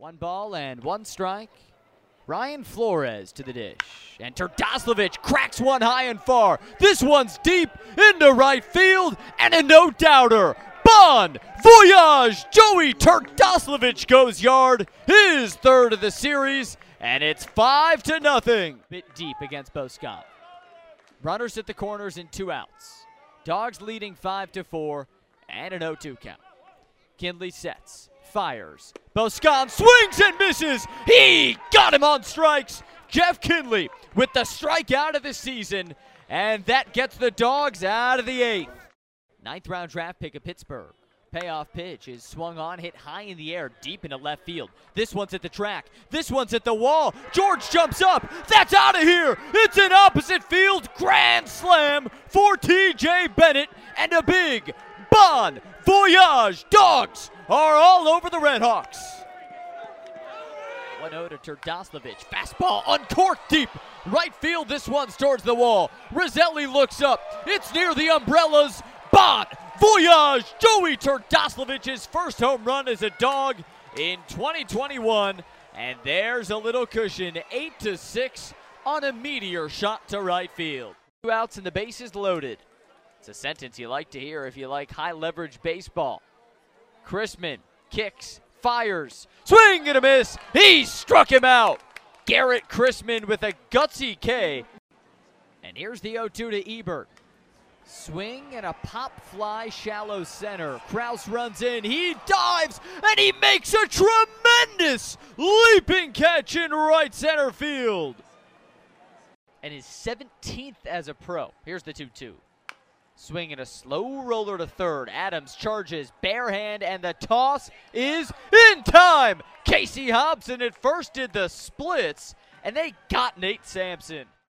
One ball and one strike. Ryan Flores to the dish. And Terdoslavich cracks one high and far. This one's deep into right field and a no doubter. Bon Voyage! Joey Terdoslavich goes yard, his third of the series, and it's five to nothing. Bit deep against Boscon. Runners at the corners and two outs. Dogs leading five to four, and an 0-2 count. Kinley sets, fires. Boscon swings and misses. He got him on strikes. Jeff Kinley with the strikeout of the season, and that gets the Dogs out of the eighth. Ninth round draft pick of Pittsburgh. Payoff pitch is swung on, hit high in the air, deep into left field. This one's at the track. This one's at the wall. George jumps up. That's out of here. It's an opposite field grand slam for TJ Bennett and a big Bon Voyage. Dogs are all over the Redhawks. 1 0 to Terdoslavich. Fastball uncorked deep. Right field. This one's towards the wall. Roselli looks up. It's near the umbrellas. Bon Voyage! Joey Terdoslavich's first home run as a dog in 2021. And there's a little cushion. 8 to 6 on a meteor shot to right field. Two outs and the bases loaded. It's a sentence you like to hear if you like high leverage baseball. Chrisman kicks, fires, swing and a miss. He struck him out. Garrett Chrisman with a gutsy K. And here's the 0 2 to Ebert. Swing and a pop fly shallow center. Kraus runs in. He dives and he makes a tremendous leaping catch in right center field. And his 17th as a pro. Here's the 2 2. Swing and a slow roller to third. Adams charges bare hand and the toss is in time. Casey Hobson at first did the splits and they got Nate Sampson.